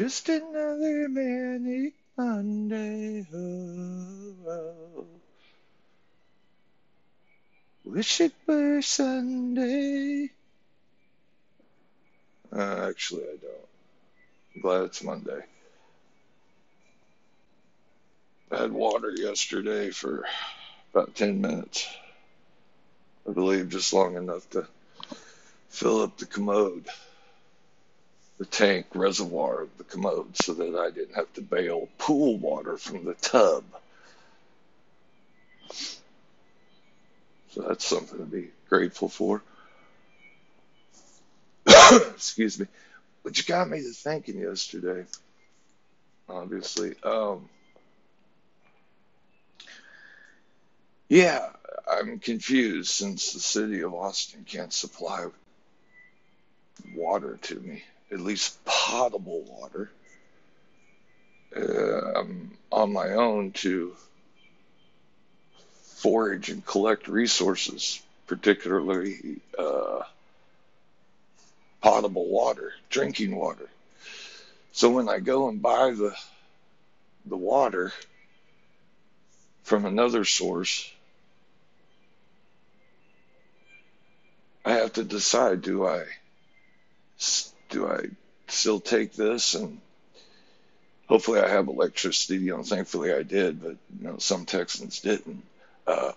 Just another manic Monday. Oh, oh. Wish it were Sunday. Uh, actually, I don't. I'm glad it's Monday. I had water yesterday for about 10 minutes. I believe just long enough to fill up the commode, the tank reservoir of the commode, so that I didn't have to bail pool water from the tub. So that's something to be grateful for. Excuse me. But you got me to thinking yesterday, obviously. Um, yeah, I'm confused since the city of Austin can't supply water to me, at least potable water. I'm on my own to forage and collect resources, particularly uh, potable water, drinking water. So when I go and buy the the water from another source, I have to decide: do I do I still take this and hopefully I have electricity. You know, thankfully I did, but you know some Texans didn't. Uh,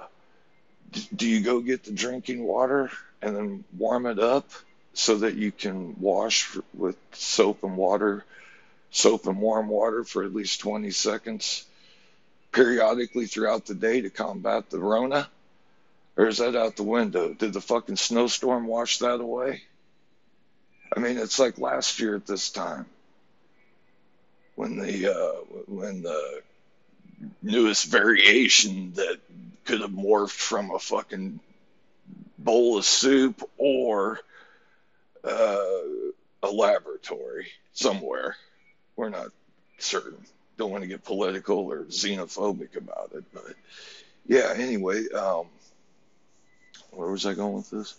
do you go get the drinking water and then warm it up so that you can wash with soap and water, soap and warm water for at least 20 seconds periodically throughout the day to combat the Rona? Or is that out the window? Did the fucking snowstorm wash that away? I mean, it's like last year at this time when the uh, when the newest variation that could have morphed from a fucking bowl of soup or uh, a laboratory somewhere. We're not certain. Don't want to get political or xenophobic about it, but yeah. Anyway, um, where was I going with this?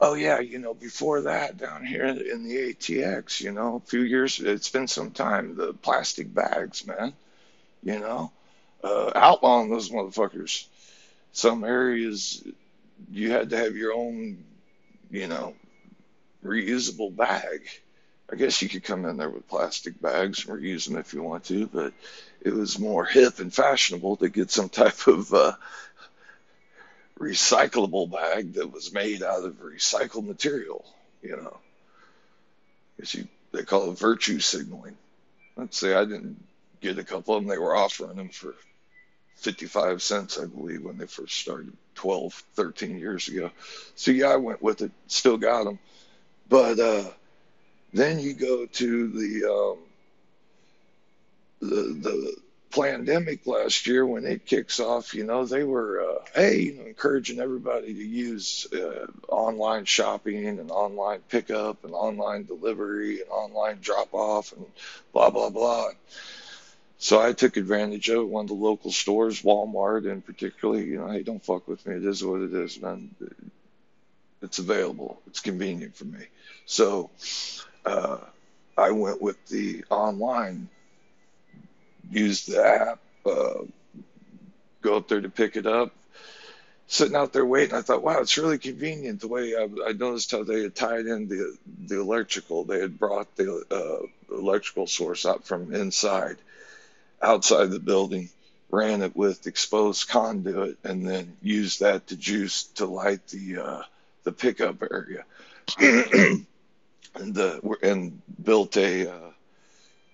Oh yeah, you know, before that, down here in the ATX, you know, a few years, it's been some time. The plastic bags, man, you know, uh, outlawing those motherfuckers. Some areas you had to have your own, you know, reusable bag. I guess you could come in there with plastic bags and reuse them if you want to, but it was more hip and fashionable to get some type of uh, recyclable bag that was made out of recycled material. You know, guess you they call it virtue signaling. Let's say I didn't get a couple of them; they were offering them for 55 cents, I believe, when they first started 12, 13 years ago. So yeah, I went with it, still got them. But uh, then you go to the, um, the the pandemic last year when it kicks off. You know, they were uh, hey, you know, encouraging everybody to use uh, online shopping and online pickup and online delivery and online drop off and blah blah blah. So I took advantage of it. One of the local stores, Walmart and particularly, you know, hey, don't fuck with me. It is what it is, man. It's available. It's convenient for me. So uh, I went with the online, used the app, uh, go up there to pick it up. Sitting out there waiting, I thought, wow, it's really convenient the way I, I noticed how they had tied in the the electrical. They had brought the uh, electrical source up from inside outside the building, ran it with exposed conduit, and then used that to juice to light the uh, the pickup area, and the and built a uh,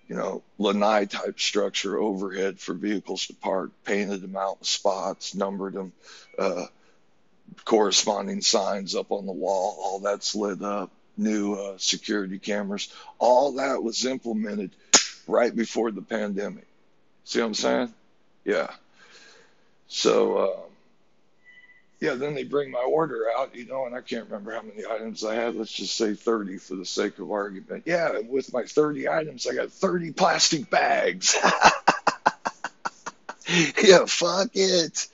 you know lanai type structure overhead for vehicles to park, painted them out in spots, numbered them. Uh, corresponding signs up on the wall, all that's lit up, new uh, security cameras, all that was implemented right before the pandemic. See what I'm saying? Yeah. So, um, yeah, then they bring my order out, you know, and I can't remember how many items I had. Let's just say 30 for the sake of argument. Yeah, with my 30 items, I got 30 plastic bags. yeah, fuck it.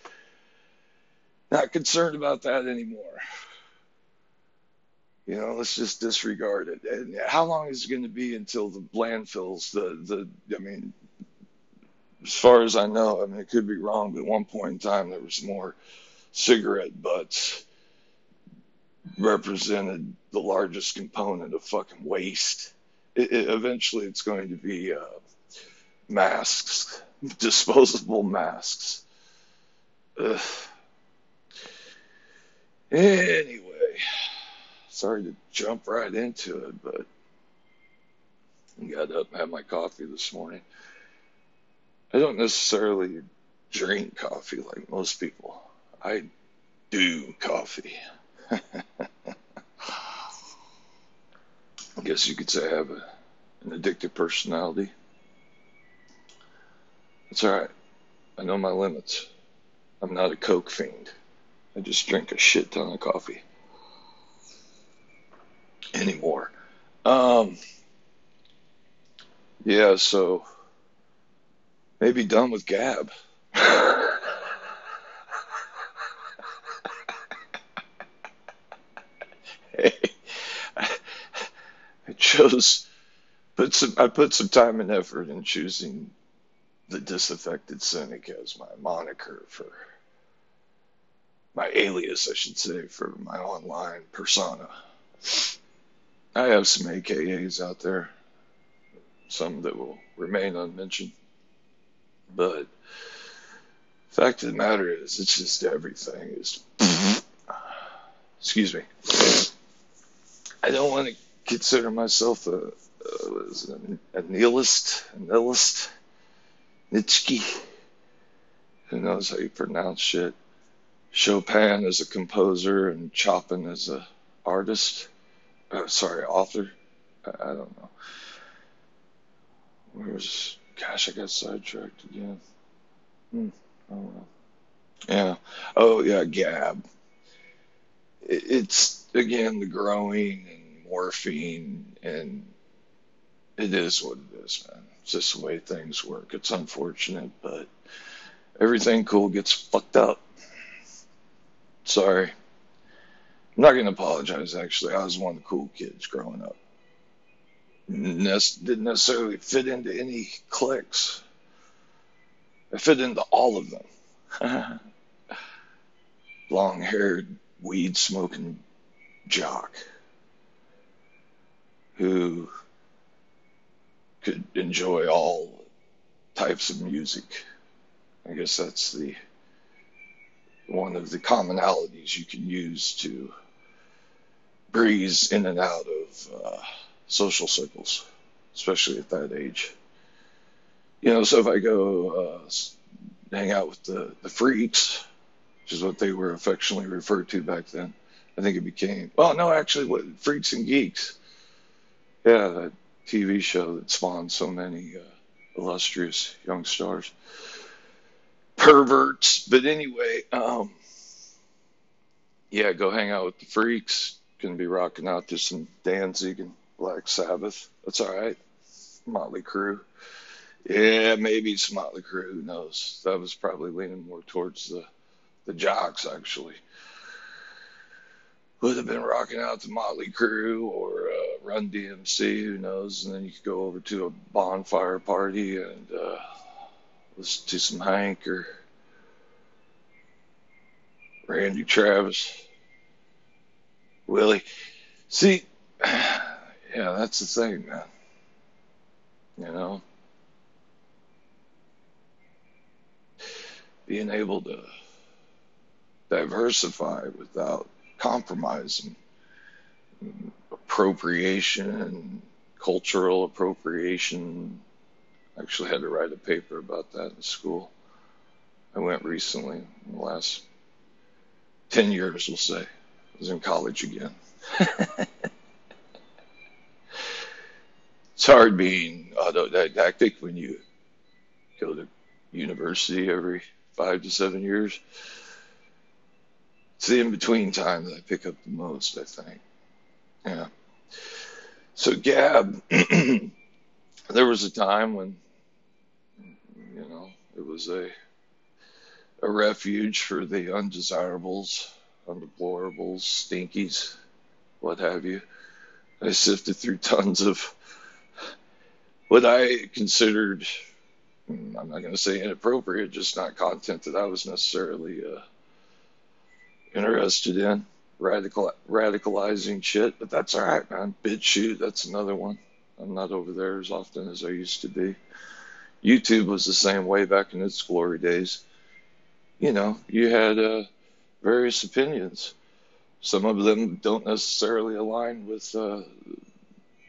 Not concerned about that anymore. You know, let's just disregard it. And how long is it going to be until the landfills, the, the, I mean, as far as I know, I mean, it could be wrong, but at one point in time, there was more cigarette butts represented the largest component of fucking waste. It, it, eventually, it's going to be uh, masks, disposable masks. Ugh. Anyway, sorry to jump right into it, but I got up and had my coffee this morning. I don't necessarily drink coffee like most people. I do coffee. I guess you could say I have a, an addictive personality. It's alright. I know my limits. I'm not a Coke fiend. I just drink a shit ton of coffee. Anymore. Um, yeah, so maybe done with Gab. chose put some I put some time and effort in choosing the disaffected cynic as my moniker for my alias, I should say, for my online persona. I have some AKAs out there, some that will remain unmentioned. But fact of the matter is, it's just everything is. excuse me. I don't want to consider myself a, a, a nihilist, a nihilist, Nietzsche. Who knows how you pronounce shit? Chopin as a composer and Chopin as a artist. Uh, sorry, author. I, I don't know. Where was? Gosh, I got sidetracked again. Hmm. I don't know. Yeah. Oh yeah, Gab. It, it's again the growing and morphine, and it is what it is, man. It's just the way things work. It's unfortunate, but everything cool gets fucked up. Sorry. I'm not going to apologize, actually. I was one of the cool kids growing up. Didn't necessarily fit into any cliques. I fit into all of them. Long haired, weed smoking jock who could enjoy all types of music. I guess that's the one of the commonalities you can use to breeze in and out of uh, social circles, especially at that age. You know, so if I go uh, hang out with the, the freaks, which is what they were affectionately referred to back then, I think it became, well, no, actually, what Freaks and Geeks. Yeah, that TV show that spawned so many uh, illustrious young stars perverts. But anyway, um, yeah, go hang out with the freaks. Gonna be rocking out to some Danzig and Black Sabbath. That's all right. Motley Crue. Yeah, maybe it's Motley Crue. Who knows? That was probably leaning more towards the the jocks actually. Would have been rocking out to Motley Crue or uh, Run DMC. Who knows? And then you could go over to a bonfire party and. Uh, listen to some Hank or Randy Travis, Willie. See, yeah, that's the thing, man. You know, being able to diversify without appropriation and cultural appropriation I actually had to write a paper about that in school. I went recently, in the last 10 years, we'll say. I was in college again. it's hard being autodidactic when you go to university every five to seven years. It's the in between time that I pick up the most, I think. Yeah. So, Gab, there was a time when you know, it was a a refuge for the undesirables, undeplorables, stinkies, what have you. I sifted through tons of what I considered, I'm not going to say inappropriate, just not content that I was necessarily uh, interested in. Radical, radicalizing shit, but that's all right, man. BitChute, that's another one. I'm not over there as often as I used to be. YouTube was the same way back in its glory days. You know, you had uh, various opinions. Some of them don't necessarily align with uh,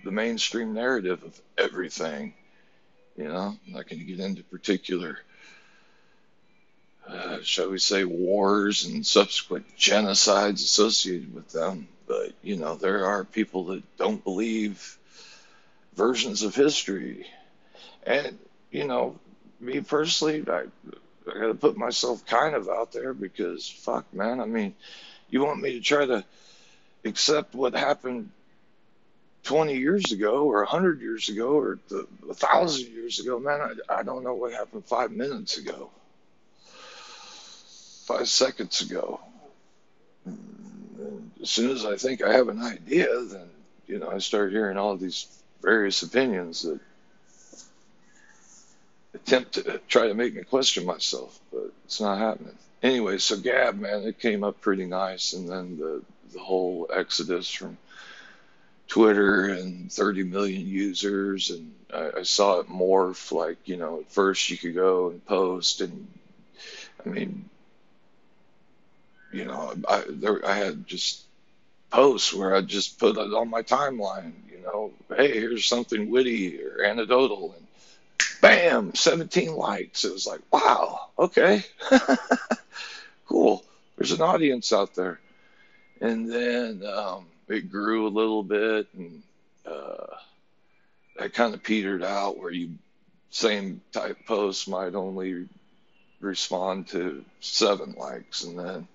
the mainstream narrative of everything. You know, I'm not going to get into particular, uh, shall we say, wars and subsequent genocides associated with them. But, you know, there are people that don't believe versions of history. And, you know, me personally, I, I got to put myself kind of out there because, fuck, man, I mean, you want me to try to accept what happened 20 years ago or 100 years ago or the, 1,000 years ago, man, I, I don't know what happened five minutes ago, five seconds ago. As soon as I think I have an idea, then, you know, I start hearing all these various opinions that attempt to try to make me question myself, but it's not happening. Anyway, so Gab, man, it came up pretty nice, and then the the whole exodus from Twitter and 30 million users, and I, I saw it morph. Like you know, at first you could go and post, and I mean, you know, I there I had just posts where I just put it on my timeline. You know, hey, here's something witty or anecdotal, and bam, 17 likes. It was like, wow, okay, cool. There's an audience out there. And then um, it grew a little bit, and uh, that kind of petered out where you same type posts might only respond to seven likes, and then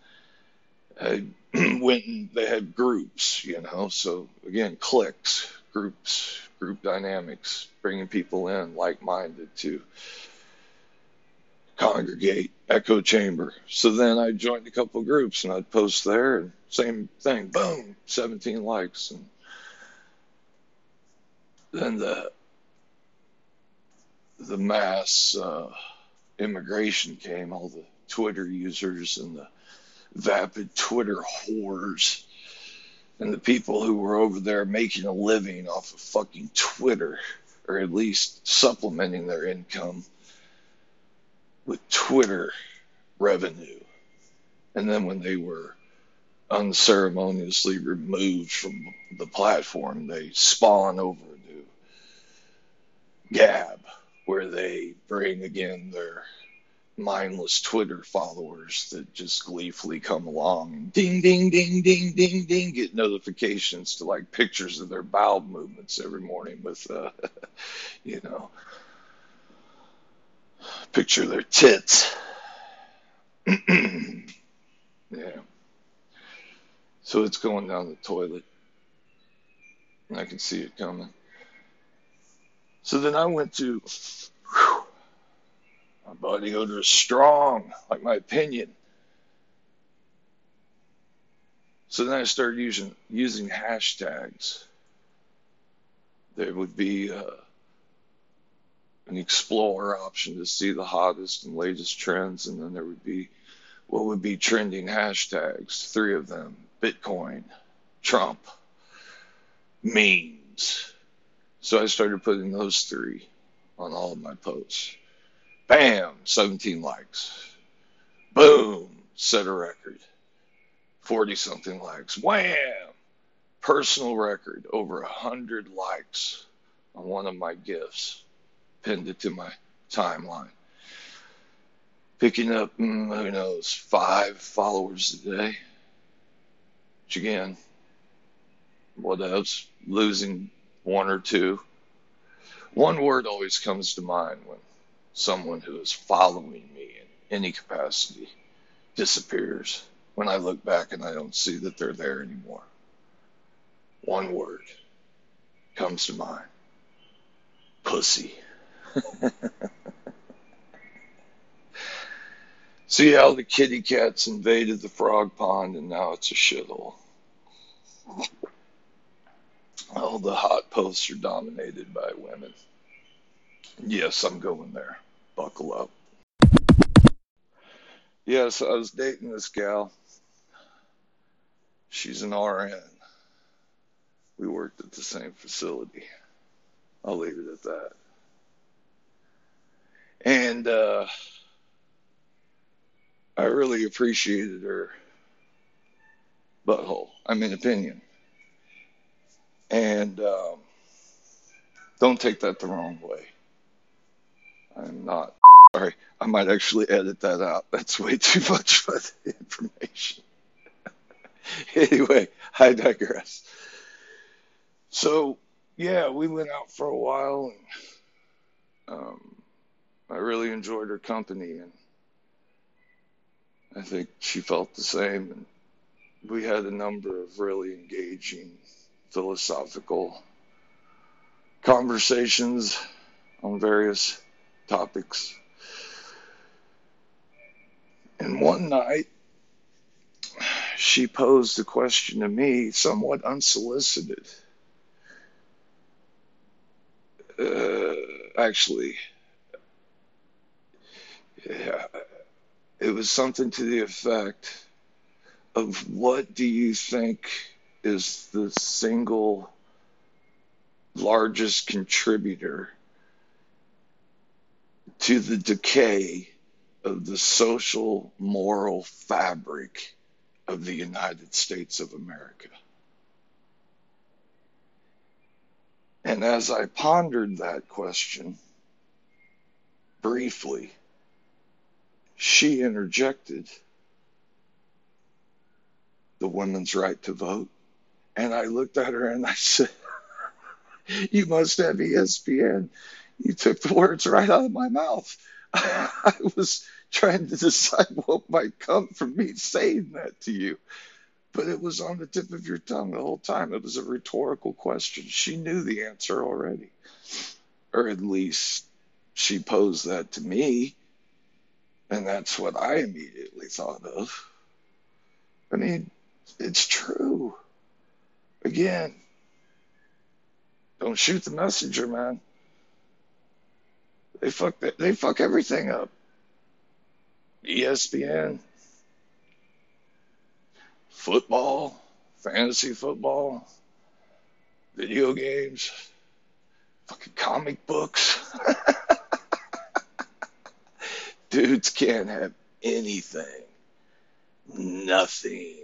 I went and they had groups, you know. So again, cliques, groups, group dynamics, bringing people in like-minded to congregate, echo chamber. So then I joined a couple groups and I'd post there and same thing, boom, 17 likes. And then the the mass uh, immigration came, all the Twitter users and the vapid Twitter whores and the people who were over there making a living off of fucking Twitter, or at least supplementing their income with Twitter revenue. And then when they were unceremoniously removed from the platform, they spawn over to Gab, where they bring again their mindless Twitter followers that just gleefully come along and ding, ding, ding, ding, ding, ding, get notifications to like pictures of their bowel movements every morning with, uh, you know, picture their tits. yeah. So it's going down the toilet. I can see it coming. So then I went to, my body odor is strong, like my opinion. So then I started using using hashtags. There would be uh, an explore option to see the hottest and latest trends, and then there would be what would be trending hashtags, three of them Bitcoin, Trump, memes. So I started putting those three on all of my posts. Bam, 17 likes. Boom, set a record. 40 something likes. Wham, personal record, over 100 likes on one of my gifts pinned it to my timeline. Picking up, mm, who knows, five followers a day. Which again, what else? Losing one or two. One word always comes to mind when someone who is following me in any capacity disappears. When I look back and I don't see that they're there anymore. One word comes to mind pussy. See how the kitty cats invaded the frog pond and now it's a shithole. all the hot posts are dominated by women. Yes, I'm going there. Buckle up. Yes, I was dating this gal. She's an RN. We worked at the same facility. I'll leave it at that. And uh, I really appreciated her butthole. I mean, opinion. And um, don't take that the wrong way. I'm not sorry. I might actually edit that out. That's way too much information. anyway, I digress. So, yeah, we went out for a while and um, I really enjoyed her company and I think she felt the same. And we had a number of really engaging philosophical conversations on various topics. And one night, she posed a question to me, somewhat unsolicited. Uh, actually, yeah, it was something to the effect of what do you think is the single largest contributor to the decay of the social moral fabric of the United States of America. And as I pondered that question briefly, she interjected the women's right to vote. And I looked at her and I said, You must have ESPN. You took the words right out of my mouth. I was trying to decide what might come from me saying that to you. But it was on the tip of your tongue the whole time. It was a rhetorical question. She knew the answer already. Or at least she posed that to me. And that's what I immediately thought of. I mean, it's true. Again, don't shoot the messenger, man. They fuck they fuck everything up. ESPN, football, fantasy football, video games, fucking comic books. Dudes can't have anything. Nothing.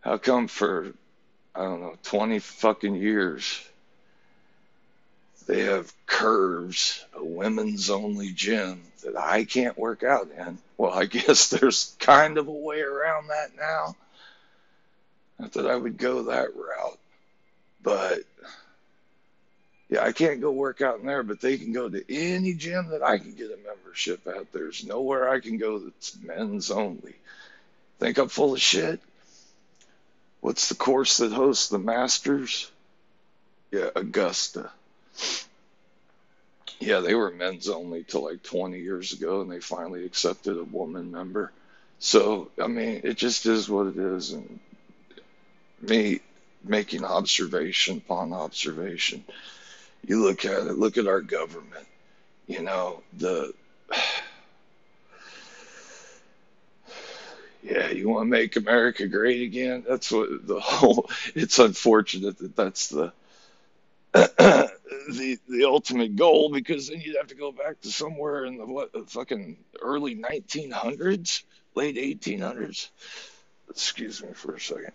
How come for, I don't know, 20 fucking years, they have curves, a women's only gym that I can't work out in. Well, I guess there's kind of a way around that now. Not that I would go that route, but yeah, I can't go work out in there, but they can go to any gym that I can get a membership at. There's nowhere I can go that's men's only. Think I'm full of shit? What's the course that hosts the Masters? Yeah, Augusta yeah, they were men's only till like 20 years ago, and they finally accepted a woman member. So, I mean, it just is what it is. And me making observation upon observation, you look at it, look at our government, you know, the. Yeah, you want to make America great again? That's what the whole. It's unfortunate that that's the the the ultimate goal because then you'd have to go back to somewhere in the what the fucking early 1900s, late 1800s. Excuse me for a second.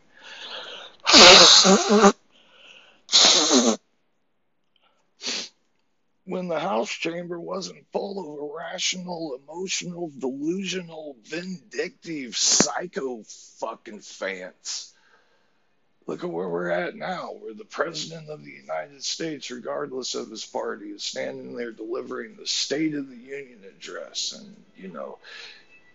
when the House chamber wasn't full of irrational, emotional, delusional, vindictive, psycho fucking fans Look at where we're at now, where the President of the United States, regardless of his party, is standing there delivering the State of the Union address. And, you know,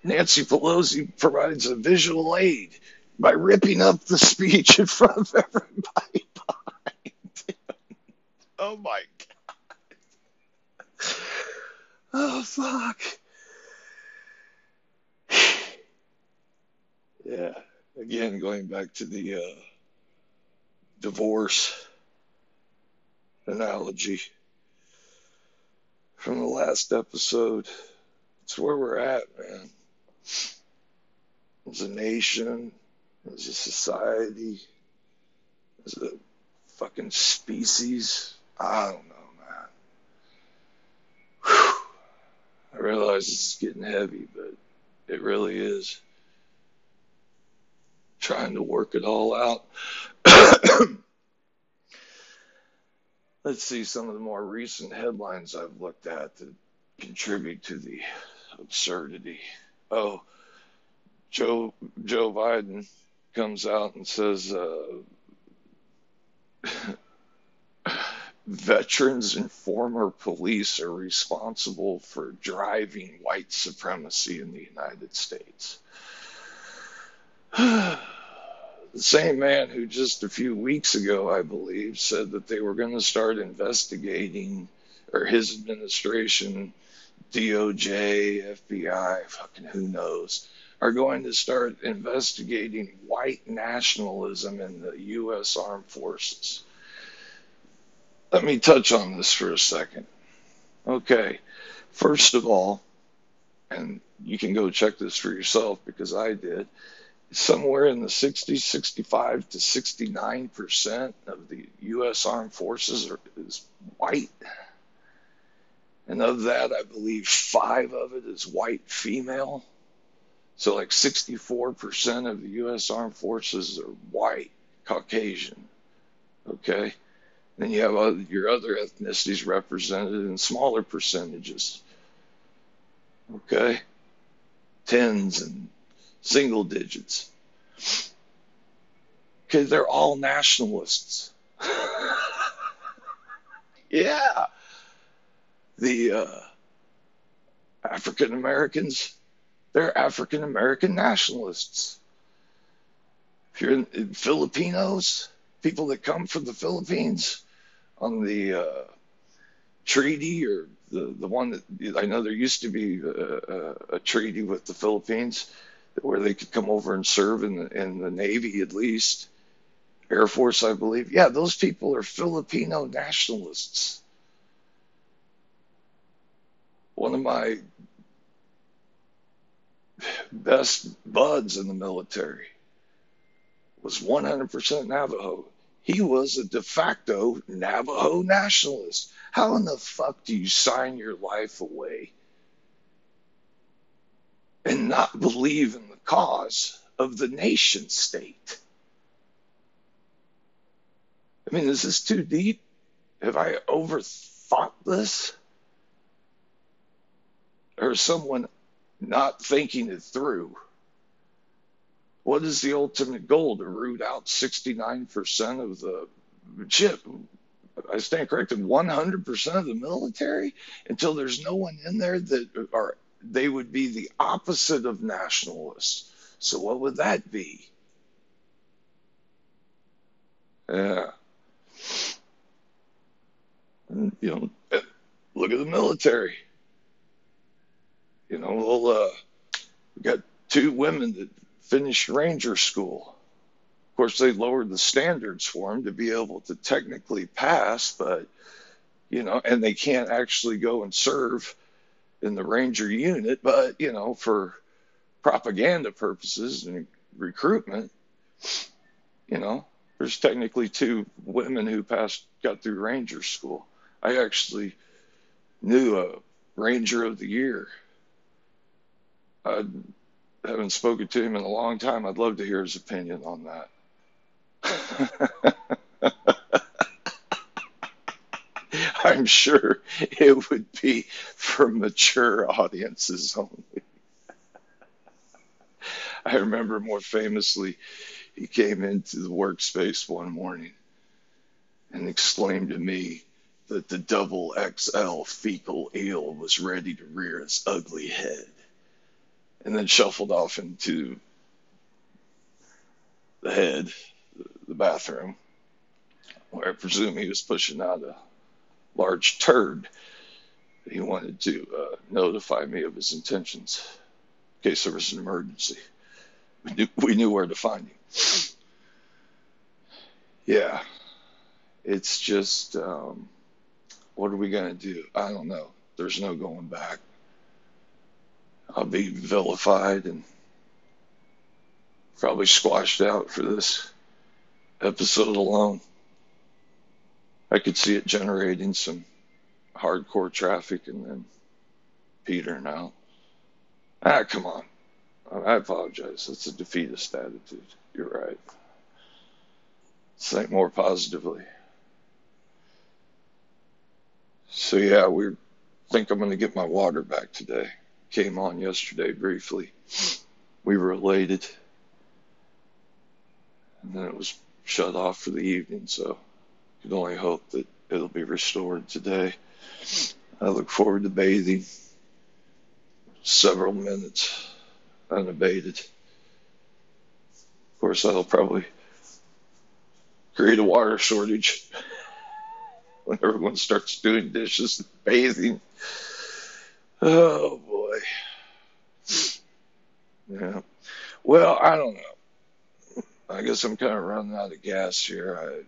Nancy Pelosi provides a visual aid by ripping up the speech in front of everybody. Oh my God. Oh, fuck. yeah. again, going back to the. Uh, divorce analogy from the last episode. It's where we're at, man. As a nation, as a society, as a fucking species. I don't know, man. Whew. I realize this is getting heavy, but it really is. Trying to work it all out. Let's see some of the more recent headlines I've looked at that contribute to the absurdity. Oh, Joe Joe Biden comes out and says uh, veterans and former police are responsible for driving white supremacy in the United States. the same man who just a few weeks ago, I believe, said that they were going to start investigating, or his administration, DOJ, FBI, fucking who knows, are going to start investigating white nationalism in the U.S. Armed Forces. Let me touch on this for a second. Okay, first of all, and you can go check this for yourself because I did, somewhere in the 60, 65 to 69 percent of the U.S. Armed Forces are, is white. And of that, I believe five of it is white female. So, like 64% of the U.S. Armed Forces are white, Caucasian. Okay? Then you have other, your other ethnicities represented in smaller percentages. Okay? Tens and single digits. Because they're all nationalists. yeah. The uh, African Americans, they're African American nationalists. If you're in, in Filipinos, people that come from the Philippines on the uh, treaty or the, the one that I know there used to be a, a, a, treaty with the Philippines where they could come over and serve in the, in the Navy at least, Air Force, I believe. Yeah, those people are Filipino nationalists. One of my best buds in the military was 100% Navajo. He was a de facto Navajo nationalist. How in the fuck do you sign your life away and not believe in cause of the nation state? I mean, is this too deep? Have I overthought this? Or someone not thinking it through? What is the ultimate goal? To root out 69% of the chip. I stand corrected, 100% of the military until there's no one in there that are, they would be the opposite of nationalists. So what would that be? Yeah. You know, look at the military. You know, well, uh, we got two women that finished ranger school. Of course, they lowered the standards for them to be able to technically pass, but, you know, and they can't actually go and serve in the ranger unit, but, you know, for propaganda purposes and recruitment, you know, there's technically two women who passed, got through ranger school. I actually knew a ranger of the year. I haven't spoken to him in a long time. I'd love to hear his opinion on that. I'm sure it would be for mature audiences only. I remember more famously, he came into the workspace one morning and exclaimed to me that the double XL fecal eel was ready to rear its ugly head and then shuffled off into the head, the bathroom, where I presume he was pushing out a large turd. He wanted to uh, notify me of his intentions in case there was an emergency. We knew, we knew where to find him. yeah, it's just, um, what are we going to do? I don't know. There's no going back. I'll be vilified and probably squashed out for this episode alone. I could see it generating some hardcore traffic and then Peter now. Ah, come on. I apologize. It's a defeatist attitude. You're right. Think more positively. So yeah, we think I'm going to get my water back today. Came on yesterday briefly. We were. And then it was shut off for the evening, so can only hope that it'll be restored today. I look forward to bathing several minutes unabated. Of course, that'll probably create a water shortage when everyone starts doing dishes and bathing. Oh boy. Yeah. Well, I don't know. I guess I'm kind of running out of gas here. I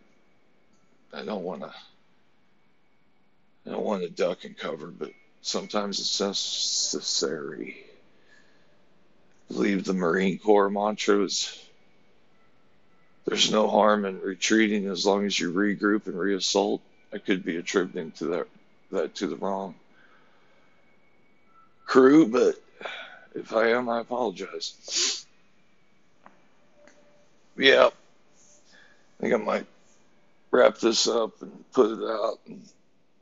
I don't want to I don't want to duck and cover, but sometimes it's necessary. I believe the Marine Corps mantra is there's no harm in retreating as long as you regroup and reassault. I could be attributing to that that to the wrong crew, but if I am, I apologize. Yeah, I think I might wrap this up and put it out. And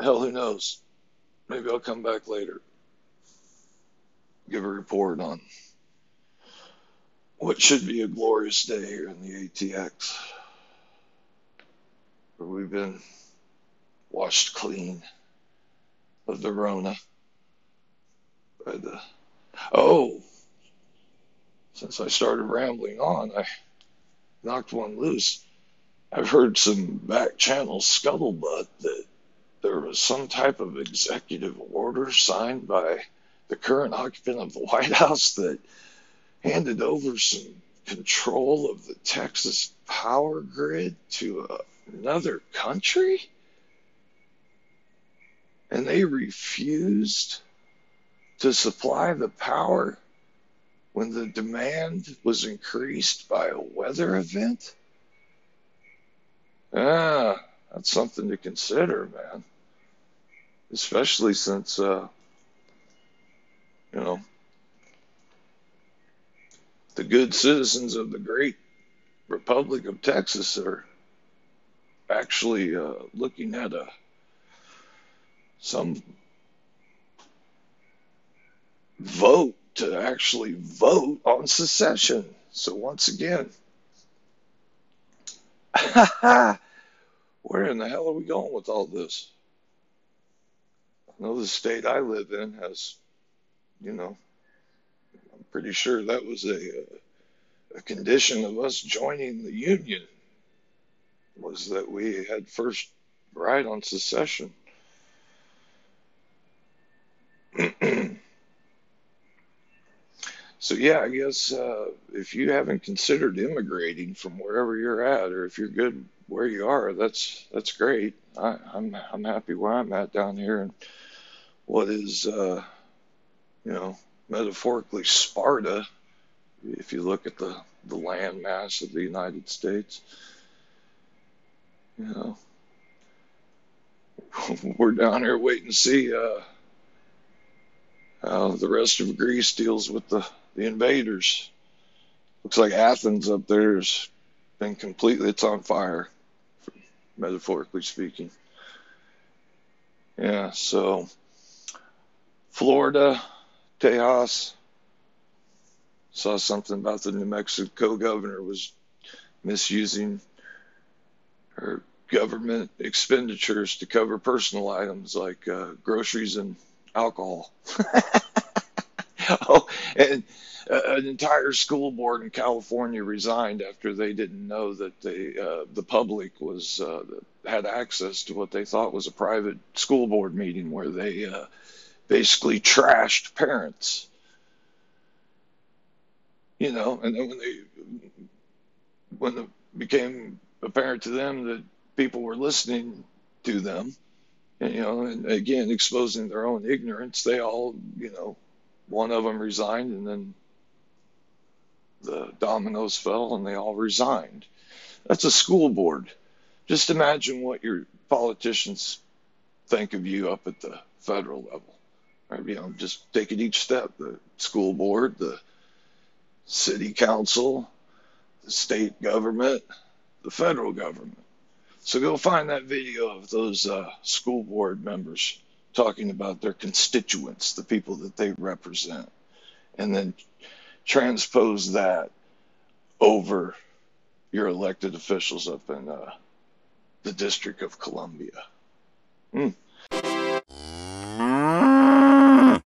hell, who knows? Maybe I'll come back later, give a report on what should be a glorious day here in the ATX, where we've been washed clean of the Rona by the. Oh, since I started rambling on, I knocked one loose. I've heard some back channel scuttlebutt that there was some type of executive order signed by the current occupant of the White House that handed over some control of the Texas power grid to another country? And they refused to supply the power when the demand was increased by a weather event? Ah, that's something to consider, man. Especially since, uh, you know, the good citizens of the great Republic of Texas are actually uh, looking at a some vote to actually vote on secession. So once again, where in the hell are we going with all this? I know the state I live in has, you know, I'm pretty sure that was a, uh, a condition of us joining the Union was that we had first right on secession. so yeah, I guess uh, if you haven't considered immigrating from wherever you're at, or if you're good where you are, that's that's great. I, am I'm, I'm happy where I'm at down here, and what is uh, you know metaphorically Sparta, if you look at the, the land mass of the United States. You know, we're down here waiting to see uh, how the rest of Greece deals with the, the invaders. Looks like Athens up there has been completely, it's on fire, metaphorically speaking. Yeah, so Florida, Tejas saw something about the New Mexico governor was misusing her government expenditures to cover personal items like uh, groceries and alcohol. and uh, an entire school board in California resigned after they didn't know that the uh, the public was uh, had access to what they thought was a private school board meeting where they uh, basically trashed parents. You know, and then when they when it became apparent to them that people were listening to them, you know, and again exposing their own ignorance. They all, you know, one of them resigned, and then the dominoes fell, and they all resigned. That's a school board. Just imagine what your politicians think of you up at the federal level. Right? You know, just take it each step. The school board, the city council, the state government, the federal government. So go find that video of those uh, school board members talking about their constituents, the people that they represent, and then transpose that over your elected officials up in uh, the District of Columbia. Mm.